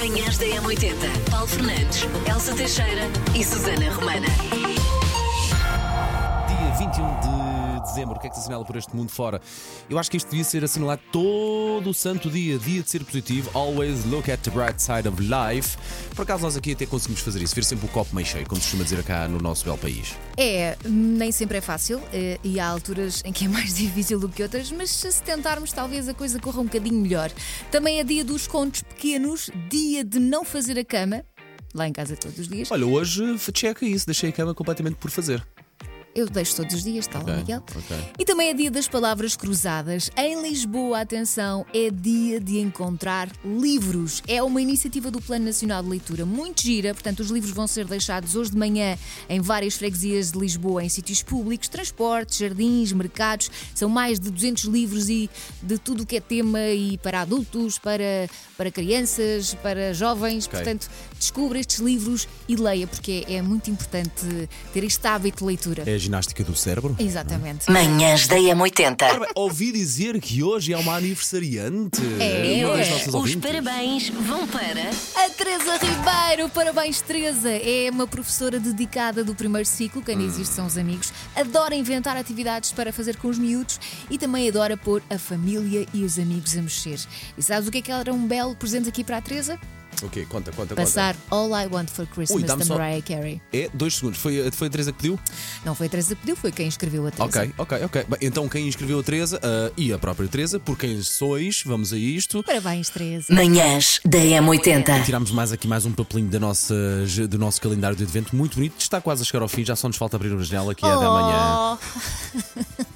Manhãs da M80. Paulo Fernandes, Elsa Teixeira e Susana Romana. Dia 21 de dezembro, o que é que se assinala por este mundo fora? Eu acho que isto devia ser assinalado todo o santo dia, dia de ser positivo. Always look at the bright side of life. Por acaso nós aqui até conseguimos fazer isso, ver sempre o copo meio cheio, como se costuma dizer cá no nosso belo país. É, nem sempre é fácil eh, e há alturas em que é mais difícil do que outras, mas se tentarmos, talvez a coisa corra um bocadinho melhor. Também é dia dos contos pequenos, dia de não fazer a cama. Lá em casa todos os dias. Olha, hoje checa isso, deixei a cama completamente por fazer. Eu deixo todos os dias, está lá, Miguel. ok. E também é dia das palavras cruzadas. Em Lisboa, atenção, é dia de encontrar livros. É uma iniciativa do Plano Nacional de Leitura muito gira, portanto, os livros vão ser deixados hoje de manhã em várias freguesias de Lisboa, em sítios públicos, transportes, jardins, mercados. São mais de 200 livros e de tudo o que é tema e para adultos, para, para crianças, para jovens. Ok. Portanto, descubra estes livros e leia, porque é, é muito importante ter este hábito de leitura. É ginástica do cérebro. Exatamente. Manhãs da Ora M80. bem, ouvi dizer que hoje é uma aniversariante. É, uma das é. nossas Os ouvintes. parabéns vão para. A Teresa Ribeiro, parabéns Teresa, é uma professora dedicada do primeiro ciclo, quem diz isto são os amigos, adora inventar atividades para fazer com os miúdos e também adora pôr a família e os amigos a mexer. E sabes o que é que era um belo presente aqui para a Teresa? O quê? Conta, conta, Passar All I Want for Christmas Ui, da só- Mariah Carey. conta. É, dois segundos. Foi, a- foi a Teresa que pediu? Não foi a Teresa que pediu, foi quem escreveu a Teresa. Ok, ok, ok. Bem, então quem inscreveu a Teresa ah, e a própria Teresa, por quem sois, vamos a isto. Parabéns, Teresa. Manhãs da M80. Tiramos mais aqui mais um papelinho da nossa, do nosso calendário de advento muito bonito. Está quase a chegar ao fim, já só nos falta abrir uma janela que é da manhã.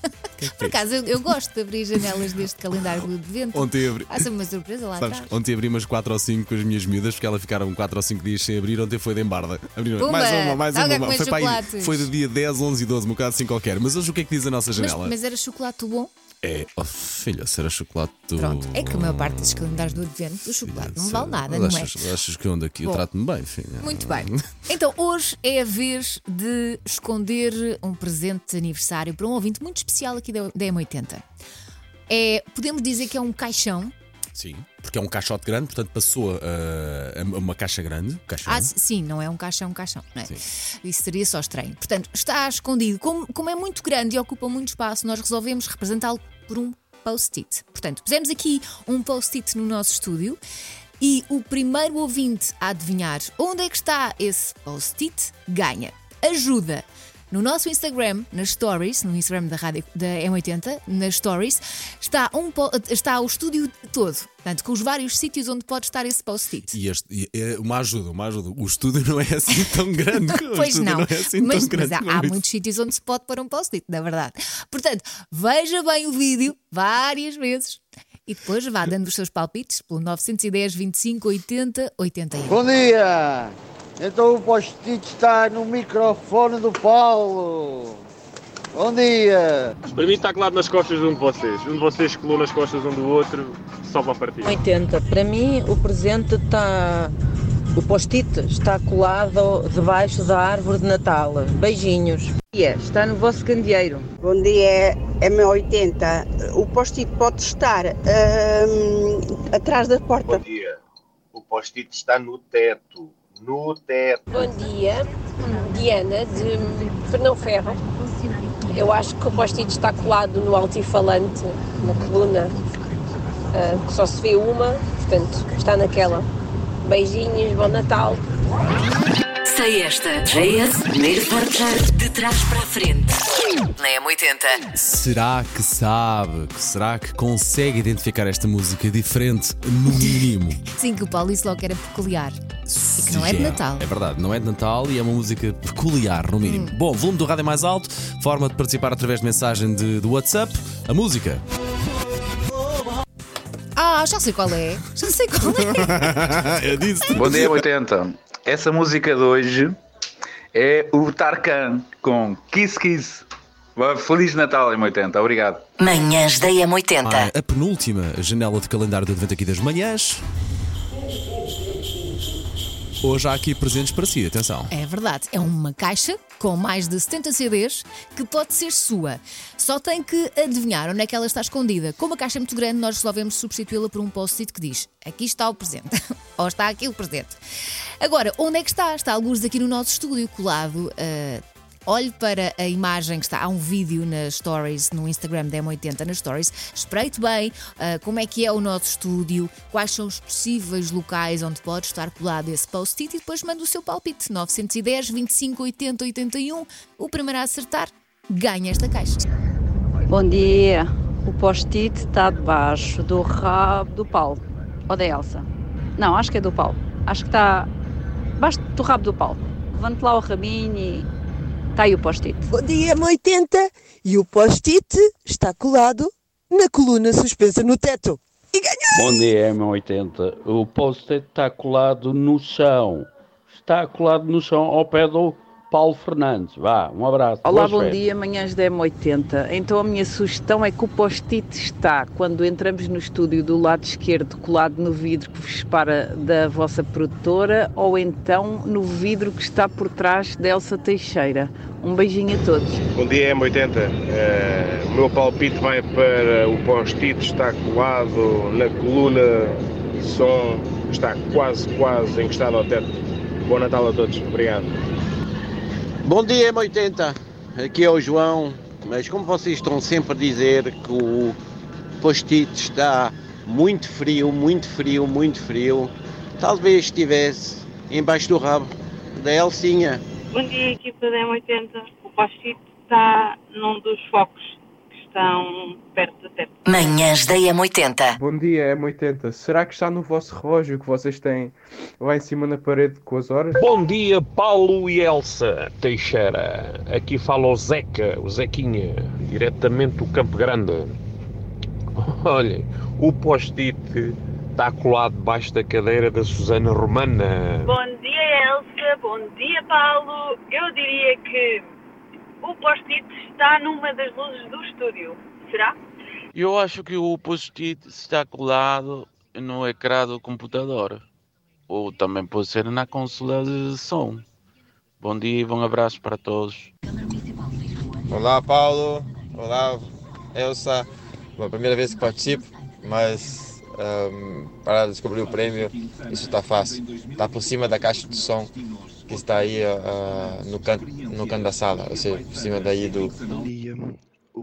Por acaso, eu, eu gosto de abrir janelas deste calendário do advento. Ontem abri. Há sempre uma surpresa lá Sabes, atrás. ontem abri umas 4 ou 5 com as minhas miúdas, porque elas ficaram 4 ou 5 dias sem abrir. Ontem foi de embarda. Abriram Pumba! mais uma, mais uma. come Foi, chocolates. foi do dia 10, 11 e 12, um bocado assim qualquer. Mas hoje o que é que diz a nossa Mas, janela? mas era chocolate bom? É, oh, filha, será chocolate do. Pronto, é que a maior parte dos calendários do advento, o chocolate não vale nada, Mas não é? achas, achas que eu ando aqui? Eu trato-me bem, filha. Muito bem. Então, hoje é a vez de esconder um presente de aniversário para um ouvinte muito especial aqui da da M80. É, podemos dizer que é um caixão. Sim, porque é um caixote grande, portanto passou a, a uma caixa grande. Caixão. Ah, s- sim, não é um caixão, um caixão, não é? Isso seria só estranho. Portanto, está escondido. Como, como é muito grande e ocupa muito espaço, nós resolvemos representá-lo por um post-it. Portanto, pusemos aqui um post-it no nosso estúdio e o primeiro ouvinte a adivinhar onde é que está esse post-it ganha. Ajuda! No nosso Instagram, nas stories, no Instagram da rádio da M80, nas stories, está, um, está o estúdio todo. Portanto, com os vários sítios onde pode estar esse post-it. E este, e é uma ajuda, uma ajuda. O estúdio não é assim tão grande. Pois estúdio não, é assim mas, mas há, há muitos sítios onde se pode pôr um post-it, na verdade. Portanto, veja bem o vídeo várias vezes e depois vá dando os seus palpites pelo 910 25 80 81. Bom dia! Então o post-it está no microfone do Paulo. Bom dia! Para mim está colado nas costas de um de vocês. Um de vocês colou nas costas um do outro, só para partir. 80. Para mim, o presente está. O post-it está colado debaixo da árvore de Natal. Beijinhos. Está no vosso candeeiro. Bom dia, M80. O post-it pode estar ahm, atrás da porta. Bom dia. O post-it está no teto. No teto. Bom dia, Diana de Fernão Ferro. Eu acho que o post-it está colado no altifalante, na coluna, ah, que só se vê uma, portanto, está naquela. Beijinhos, bom Natal. Sei esta. JS, primeiro portar de trás para a frente. Na M80. Será que sabe? Será que consegue identificar esta música diferente, no mínimo? Sim, que o Paulo disse logo que era peculiar. E que não é de Já. Natal. É verdade, não é de Natal e é uma música peculiar, no mínimo. Bom, volume do rádio é mais alto, forma de participar através de mensagem de, do WhatsApp. A música. Ah, já sei qual é. Já sei qual é. Eu disse. Bom dia, 80. Essa música de hoje é o Tarkan com Kiss Kiss. Feliz Natal, M80. Obrigado. Manhãs da M80. Ah, a penúltima janela de calendário do advento aqui das manhãs. Hoje há aqui presentes para si, atenção. É verdade, é uma caixa com mais de 70 CDs que pode ser sua. Só tem que adivinhar onde é que ela está escondida. Como a caixa é muito grande, nós resolvemos substituí-la por um post-it que diz: Aqui está o presente. Ou está aqui o presente. Agora, onde é que está? Está alguns aqui no nosso estúdio, colado. Uh, Olhe para a imagem que está. Há um vídeo nas stories, no Instagram da M80 nas stories. Espreite bem uh, como é que é o nosso estúdio, quais são os possíveis locais onde pode estar colado esse post-it e depois manda o seu palpite. 910 25 80 81. O primeiro a acertar ganha esta caixa. Bom dia. O post-it está debaixo do rabo do Paulo. Ou da Elsa? Não, acho que é do Paulo. Acho que está debaixo do rabo do Paulo. Levante lá o rabinho e Está aí o post-it. Bom dia, M80. E o post-it está colado na coluna suspensa no teto. E ganhei! Bom dia, M80. O post-it está colado no chão. Está colado no chão ao pé do Paulo Fernandes. Vá, um abraço. Olá, Boas bom férias. dia, manhãs da M80. Então a minha sugestão é que o post-it está, quando entramos no estúdio do lado esquerdo, colado no vidro que vos separa da vossa produtora, ou então no vidro que está por trás da Elsa Teixeira. Um beijinho a todos. Bom dia, M80. Eh, o meu palpite vai para o post-it, está colado na coluna de som, está quase, quase encostado ao teto. Bom Natal a todos. Obrigado. Bom dia, M80. Aqui é o João. Mas como vocês estão sempre a dizer que o post-it está muito frio, muito frio, muito frio, talvez estivesse embaixo do rabo da Elcinha. Bom dia, equipa da M80. O post-it está num dos focos estão perto do teto. Manhãs da M80. Bom dia, M80. Será que está no vosso relógio que vocês têm lá em cima na parede com as horas? Bom dia, Paulo e Elsa Teixeira. Aqui fala o Zeca, o Zequinha, diretamente do Campo Grande. Olhem, o post-it está colado debaixo da cadeira da Susana Romana. Bom dia, Elsa. Bom dia, Paulo. Eu diria que o post-it está numa das luzes do estúdio. Será? Eu acho que o post-it está colado no ecrã do computador. Ou também pode ser na consola de som. Bom dia e bom abraço para todos. Olá, Paulo. Olá, Elsa. Bom, primeira vez que participo, mas um, para descobrir o prêmio, isso está fácil. Está por cima da caixa de som que está aí uh, no, canto, no canto da sala, ou seja, por cima daí do.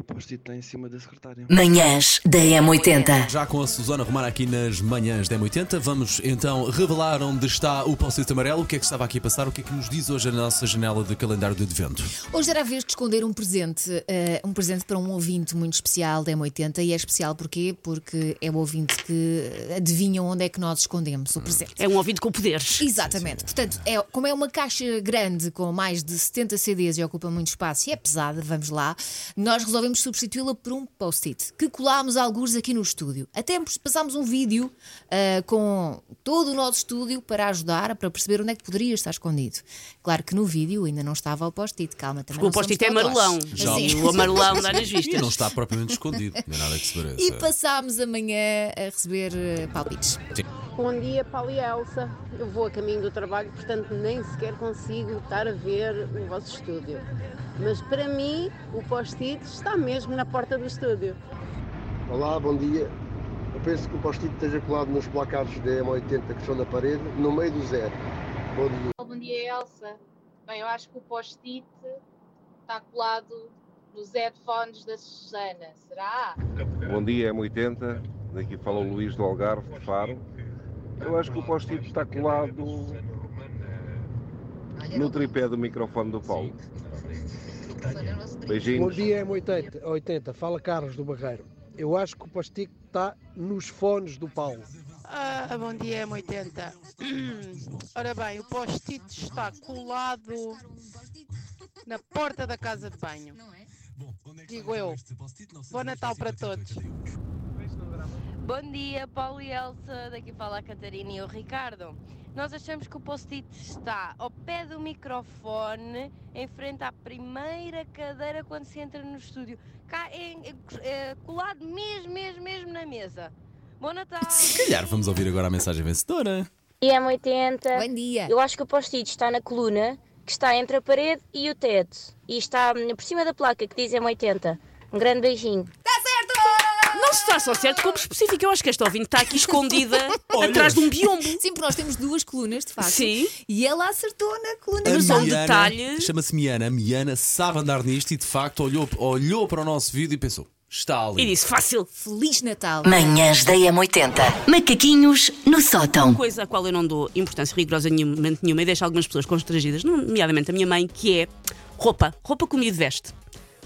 O post-it está em cima da secretária. Manhãs da M80. Já com a Susana Romana aqui nas manhãs da M80, vamos então revelar onde está o post-it amarelo, o que é que estava aqui a passar, o que é que nos diz hoje a nossa janela de calendário de advento. Hoje era a vez de esconder um presente, eh, um presente para um ouvinte muito especial da M80 e é especial porquê? Porque é o ouvinte que adivinha onde é que nós escondemos o presente. É um ouvinte com poderes. Exatamente. Portanto, é, como é uma caixa grande com mais de 70 CDs e ocupa muito espaço e é pesada, vamos lá, nós resolvemos substituí-la por um post-it que colámos alguns aqui no estúdio. Até passámos um vídeo uh, com todo o nosso estúdio para ajudar, para perceber onde é que poderia estar escondido. Claro que no vídeo ainda não estava o post-it, calma também. Porque o post-it é amarelão. Já. E o amarelão dá nas E vistas. não está propriamente escondido, não é nada que se pareça. E passámos amanhã a receber uh, palpites. Sim. Bom dia, Paulo e Elsa. Eu vou a caminho do trabalho, portanto nem sequer consigo estar a ver o vosso estúdio. Mas para mim, o post-it está mesmo na porta do estúdio. Olá, bom dia. Eu penso que o post-it esteja colado nos placares da M80 que estão na parede, no meio do zero. Bom dia. Bom dia, Elsa. Bem, eu acho que o post-it está colado nos headphones da Susana. Será? Bom dia, M80. Daqui fala o Luís do Algarve, de Faro. Eu acho que o post-it está colado no tripé do microfone do Paulo. Beijinhos. Bom dia, M80. 80. Fala Carlos do Barreiro. Eu acho que o post-it está nos fones do Paulo. Ah, bom dia, M80. Ora bem, o post-it está colado na porta da casa de banho. Digo eu. Bom Natal para todos. Bom dia, Paulo e Elsa. Daqui fala a Catarina e o Ricardo. Nós achamos que o post-it está ao pé do microfone, em frente à primeira cadeira quando se entra no estúdio. Cá, é, é- é colado mesmo, mesmo, mesmo na mesa. Bom Natal! Se calhar vamos ouvir agora a mensagem vencedora. dia, M80. Bom dia. Eu acho que o post-it está na coluna que está entre a parede e o teto. E está hum, por cima da placa que diz M80. Um grande beijinho. Não se está só certo como específico. Eu acho que esta ouvinte está aqui escondida atrás de um biombo. Sim, porque nós temos duas colunas, de facto. Sim. E ela acertou na coluna. A Mas são Miana, detalhes. Chama-se Miana. A Miana sabe andar nisto e de facto olhou, olhou para o nosso vídeo e pensou: está ali. E disse fácil. Feliz Natal. Manhãs da M80. Macaquinhos no sótão. Coisa a qual eu não dou importância rigorosa nenhuma, nenhuma e deixo algumas pessoas constrangidas, nomeadamente a minha mãe, que é roupa. Roupa, comida e veste.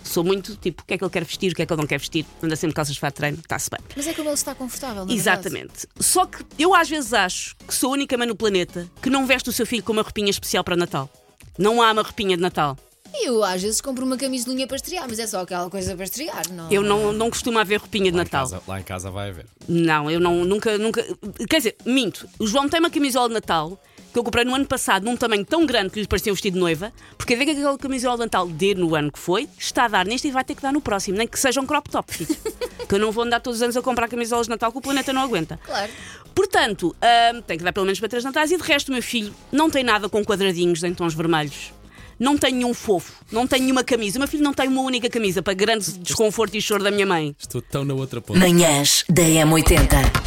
Sou muito tipo, o que é que ele quer vestir, o que é que ele não quer vestir. Anda sempre calças de fato de treino, está-se bem. Mas é como ele está confortável, não é? Exatamente. Só que eu às vezes acho que sou a única mãe no planeta que não veste o seu filho com uma roupinha especial para Natal. Não há uma roupinha de Natal. Eu às vezes compro uma camisolinha para estrear, mas é só aquela coisa para estrear, não? Eu não, não costumo haver roupinha de Natal. Casa- lá em casa vai haver. Não, eu não, nunca, nunca. Quer dizer, minto. O João tem uma camisola de Natal que eu comprei no ano passado num tamanho tão grande que lhe parecia um vestido de noiva, porque a ver que aquela camisola de Natal dê no ano que foi, está a dar neste e vai ter que dar no próximo, nem que seja um crop top, filho. que eu não vou andar todos os anos a comprar camisolas de Natal que o planeta não aguenta. Claro. Portanto, hum, tem que dar pelo menos para três natais e de resto o meu filho não tem nada com quadradinhos em tons vermelhos. Não tem nenhum fofo, não tem nenhuma camisa. O meu filho não tem uma única camisa para grande desconforto e choro da minha mãe. Estou tão na outra ponta. Manhãs da M80.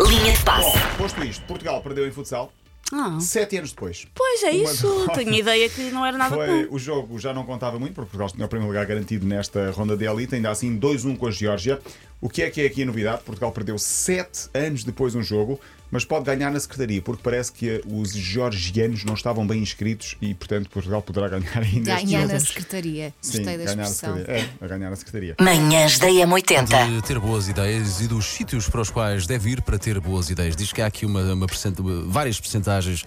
Linha de passe. Bom, posto isto, Portugal perdeu em futsal Ah. sete anos depois. Pois é Uma isso, derrota. tenho ideia que não era nada Foi, comum. o jogo já não contava muito, porque Portugal tinha o primeiro lugar garantido nesta ronda de elite, ainda assim 2-1 com a Geórgia. O que é que é aqui a novidade? Portugal perdeu 7 anos depois um jogo, mas pode ganhar na secretaria, porque parece que os georgianos não estavam bem inscritos e, portanto, Portugal poderá ganhar ainda este Ganhar jogo. na secretaria. Sim, Gostei da ganhar na expressão. secretaria. É, a ganhar na secretaria. Manhãs da M80. De ter boas ideias e dos sítios para os quais deve ir para ter boas ideias. Diz que há aqui uma, uma percent- várias percentagens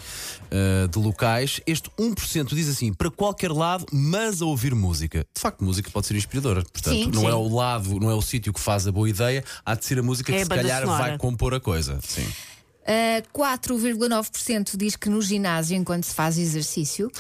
eh, de locais. Este 1% diz assim: para qualquer lado, mas a ouvir música. De facto, música pode ser inspiradora. Portanto, Sim, não sim. é o lado, não é o sítio que faz a boa ideia, há de ser a música É que a se banda calhar sonora. vai compor a coisa. Sim. Uh, 4,9% diz que no ginásio, enquanto se faz exercício.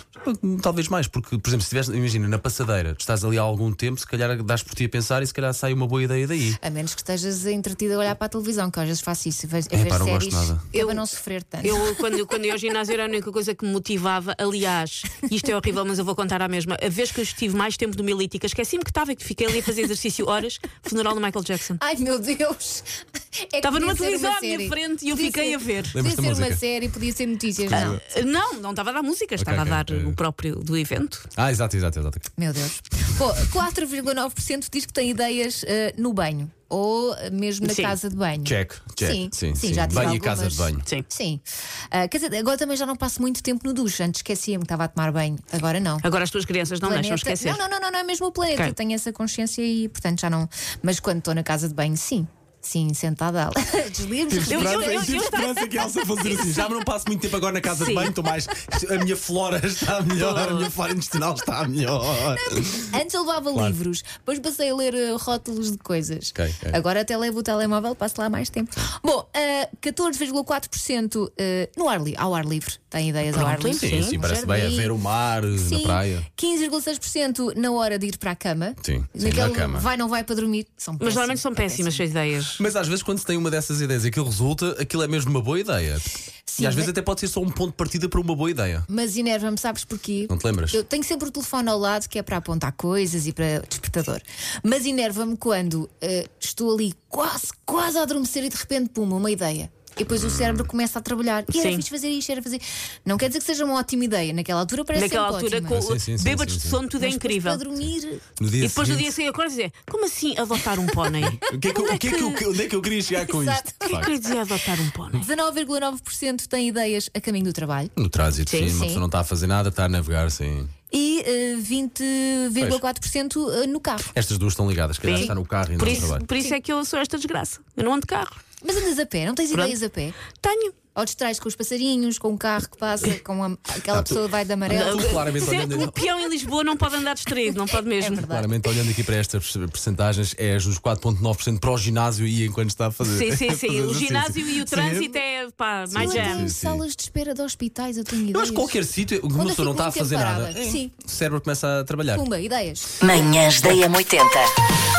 Talvez mais, porque, por exemplo, se estiveres, imagina, na passadeira, estás ali há algum tempo, se calhar dás por ti a pensar e se calhar sai uma boa ideia daí. A menos que estejas entretido a olhar para a televisão, que às vezes faço isso. A a É, ver pá, não gosto séries. nada. Eu para não sofrer tanto. Eu, quando, quando eu ia ao ginásio, era a única coisa que me motivava. Aliás, isto é horrível, mas eu vou contar a mesma. A vez que eu estive mais tempo no Milítica, esqueci-me que estava e que fiquei ali a fazer exercício horas, funeral do Michael Jackson. Ai meu Deus! É Estava numa televisão à minha frente e eu Podia fiquei ser- a ver. Podia ser uma música? série, podia ser notícias. Não. Ah, Não, não estava a dar música, estava ok, a dar o próprio do evento. Ah, exato, exato, exato. Meu Deus. Pô, 4,9% diz que tem ideias eh, no banho. Ou mesmo na Sim. casa de banho. Check, check. Sim, Sim, sim, sim. já tive Banho e algumas. casa de banho. Sim. Sim. Ah, quer dizer, agora também já não passo muito tempo no duche. Antes esquecia-me que estava a tomar banho. Agora não. Agora as tuas crianças não deixam Planeta- esquecer. Não, não, não, não, não é mesmo o planeta. Ok. Eu tenho essa consciência e, portanto, já não. Mas quando estou na casa de banho, sim. Sim, sentada. Tive Eu- eu- esperança, eu- tive eu- esperança que a Elsa fosse dizer assim. Já não passo muito tempo agora na casa Sim. de banho, estou mais. A minha flora está melhor, a minha flora intestinal está melhor. Antes eu levava Claro. livros, depois passei a ler eh, rótulos de coisas. Ok, ok. Agora até levo o telemóvel, passo lá mais tempo. Bom, eh, 14,4% eh, no ar, li- ao ar livre. Tem ideias ao ar Pronto, livre? Sim, sim, parece bem a jardim. ver o mar na Sim. praia. 15,6% na hora de ir para a cama. Sim, sim, Naquele na cama. vai, não vai para dormir. São Mas normalmente são péssimas. péssimas as ideias. Mas às vezes, quando se tem uma dessas ideias e aquilo resulta, aquilo é mesmo uma boa ideia. Sim, e às mas- vezes até pode ser só um ponto de partida para uma boa ideia. Mas enerva-me, sabes porquê? Não te lembras? Eu tenho sempre o telefone ao lado que é para apontar coisas e para despertador. Mas enerva-me quando eh, estou ali quase, quase a adormecer e de repente, puma, uma ideia. E depois o cérebro começa a trabalhar. E era Sim. fixe fazer isto, era fazer. Não quer dizer que seja uma ótima ideia. Naquela altura parece Naquela sempre altura, ótima. com Sim, sim, sim, bêbados sim, de sim. sono, tudo é Mas depois incrível. Para dormir. No dia E depois no dia seguinte, acordas e dizer, como assim adotar um pônei? o que é que, eu- o que é que eu- onde é que eu queria chegar com isto? Exato. O que é que quer dizer adotar um pônei? 19,9% têm ideias a caminho do trabalho. No trânsito, sim, Sim, uma sim. pessoa não está a fazer nada, está a navegar, sim. E eh, 20,4% eh, no carro. Estas duas estão ligadas, se calhar Sim. está no carro e não Por no isso, trabalho. por isso é que eu sou esta desgraça. Eu não ando de carro. Mas andas a pé, não tens Pronto. ideias a pé? Tenho. Ou distrais com os passarinhos, com o carro que passa, com a- aquela Ah, pessoa que vai de amarelo. Tu claramente Sempre olhando. o peão em Lisboa não pode andar distraído, não pode mesmo. verdade. Claramente, olhando aqui para estas percentagens, és os 4,9% para o ginásio e enquanto está a fazer. Sim, sim, sim. O ginásio e o Sim. trânsito é pá, mais Eu jam. sim, sim. salas de espera de hospitais, eu tenho ideias. Eu acho que qualquer sítio, uma pessoa não está a fazer nada, parada. Sim. o cérebro começa a trabalhar. Pumba, ideias. Manhãs da M80.